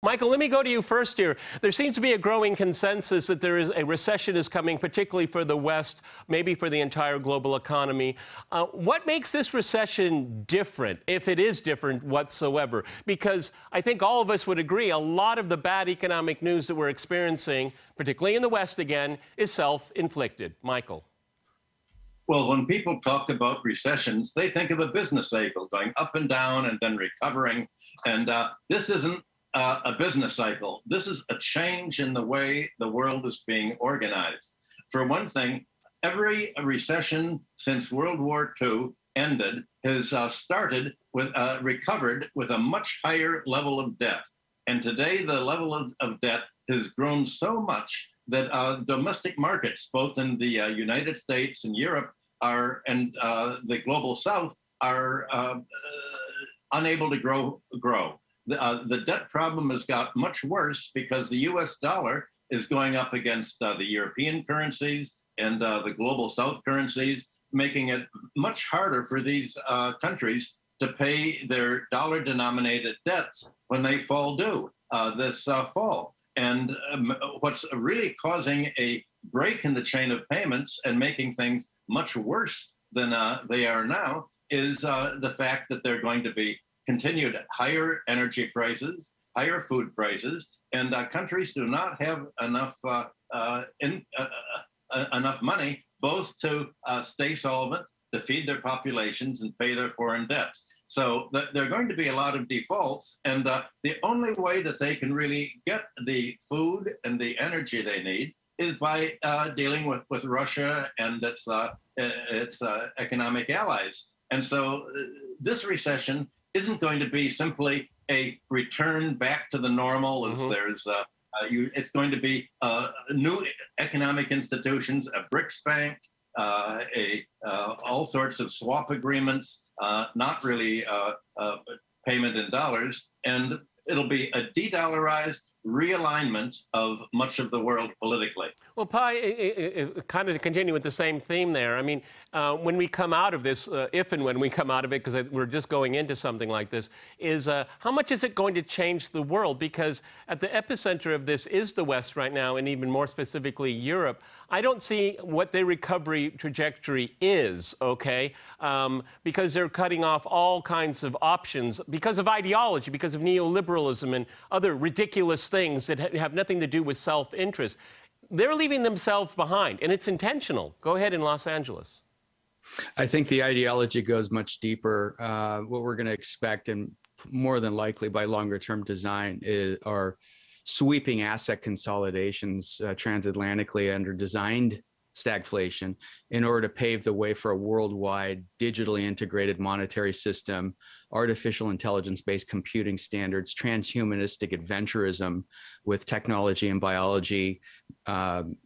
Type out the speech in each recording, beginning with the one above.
Michael, let me go to you first here. There seems to be a growing consensus that there is a recession is coming, particularly for the West, maybe for the entire global economy. Uh, what makes this recession different, if it is different whatsoever? Because I think all of us would agree a lot of the bad economic news that we're experiencing, particularly in the West again, is self inflicted. Michael. Well, when people talk about recessions, they think of a business cycle going up and down and then recovering. And uh, this isn't uh, a business cycle. This is a change in the way the world is being organized. For one thing, every recession since World War II ended has uh, started with uh, recovered with a much higher level of debt. And today, the level of, of debt has grown so much that uh, domestic markets, both in the uh, United States and Europe, are and uh, the global South, are unable to grow. Grow the, uh, the debt problem has got much worse because the US dollar is going up against uh, the European currencies and uh, the global South currencies, making it much harder for these uh, countries to pay their dollar denominated debts when they fall due uh, this uh, fall. And um, what's really causing a break in the chain of payments and making things much worse than they are now is the fact that they're going to be continued higher energy prices, higher food prices, and uh, countries do not have enough uh, uh in, uh, uh, enough money both to stay solvent, to feed their populations, and pay their foreign debts. So th- there are going to be a lot of defaults, and the only way that they can really get the food and the energy they need is by uh, dealing with, with Russia and its, uh, its uh, economic allies. And so this recession isn't going to be simply a return back to the normal as mm-hmm. there's uh, uh, you, it's going to be uh, new economic institutions, a BRICS bank, uh, a uh, all sorts of swap agreements, uh, not really payment in dollars, and it'll be a de-dollarized realignment of much of the world politically. Well, Pi, kind of to continue with the same theme there. I mean, uh, when we come out of this, uh, if and when we come out of it, because we're just going into something like this, is uh, how much is it going to change the world? Because at the epicenter of this is the West right now, and even more specifically Europe. I don't see what their recovery trajectory is, okay? Um, because they're cutting off all kinds of options because of ideology, because of neoliberalism and other ridiculous things that ha- have nothing to do with self interest they're leaving themselves behind, and it's intentional. Go ahead in Los Angeles. I think the ideology goes much deeper. Uh, what we're going to expect, and more than likely by longer term design, is are sweeping asset consolidations uh, transatlantically under designed stagflation in order to pave the way for a worldwide digitally integrated monetary system, artificial intelligence based computing standards, transhumanistic adventurism with technology and biology. Um,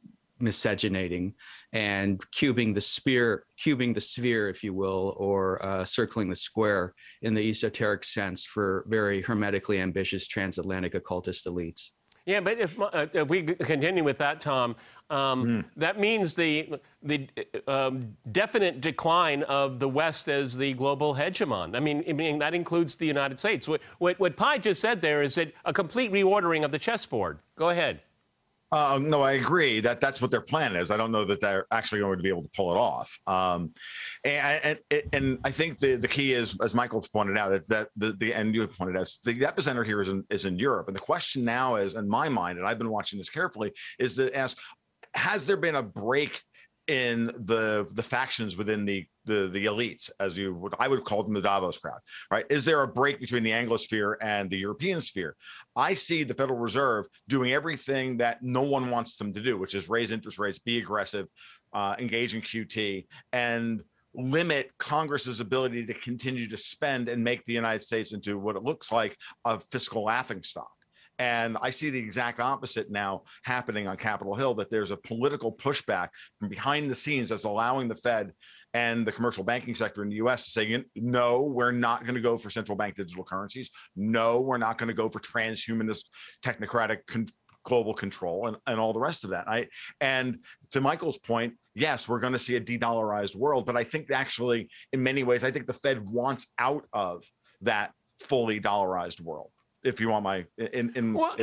miscegenating and cubing the sphere, cubing the sphere, if you will, or uh, circling the square in the esoteric sense for very hermetically ambitious transatlantic occultist elites. Yeah, but if, uh, if we continue with that, Tom, um, mm. that means the the um, definite decline of the West as the global hegemon. I mean, I mean that includes the United States. What, what, what Pi just said there is that a complete reordering of the chessboard. Go ahead. Uh, no, I agree that that's what their plan is. I don't know that they're actually going to be able to pull it off. Um, and, and, and I think the, the key is, as Michael's pointed out, it's that the, the and you pointed out, the epicenter here is in, is in Europe. And the question now is, in my mind, and I've been watching this carefully, is to ask, has there been a break in the the factions within the the the elites, as you would I would call them the Davos crowd, right? Is there a break between the Anglosphere and the European sphere? I see the Federal Reserve doing everything that no one wants them to do, which is raise interest rates, be aggressive, uh, engage in QT, and limit Congress's ability to continue to spend and make the United States into what it looks like a fiscal laughing stock. And I see the exact opposite now happening on Capitol Hill that there's a political pushback from behind the scenes that's allowing the Fed and the commercial banking sector in the US to say, no, we're not going to go for central bank digital currencies. No, we're not going to go for transhumanist technocratic con- global control and, and all the rest of that. I and to Michael's point, yes, we're going to see a de-dollarized world, but I think actually in many ways, I think the Fed wants out of that fully dollarized world. If you want my in in Well,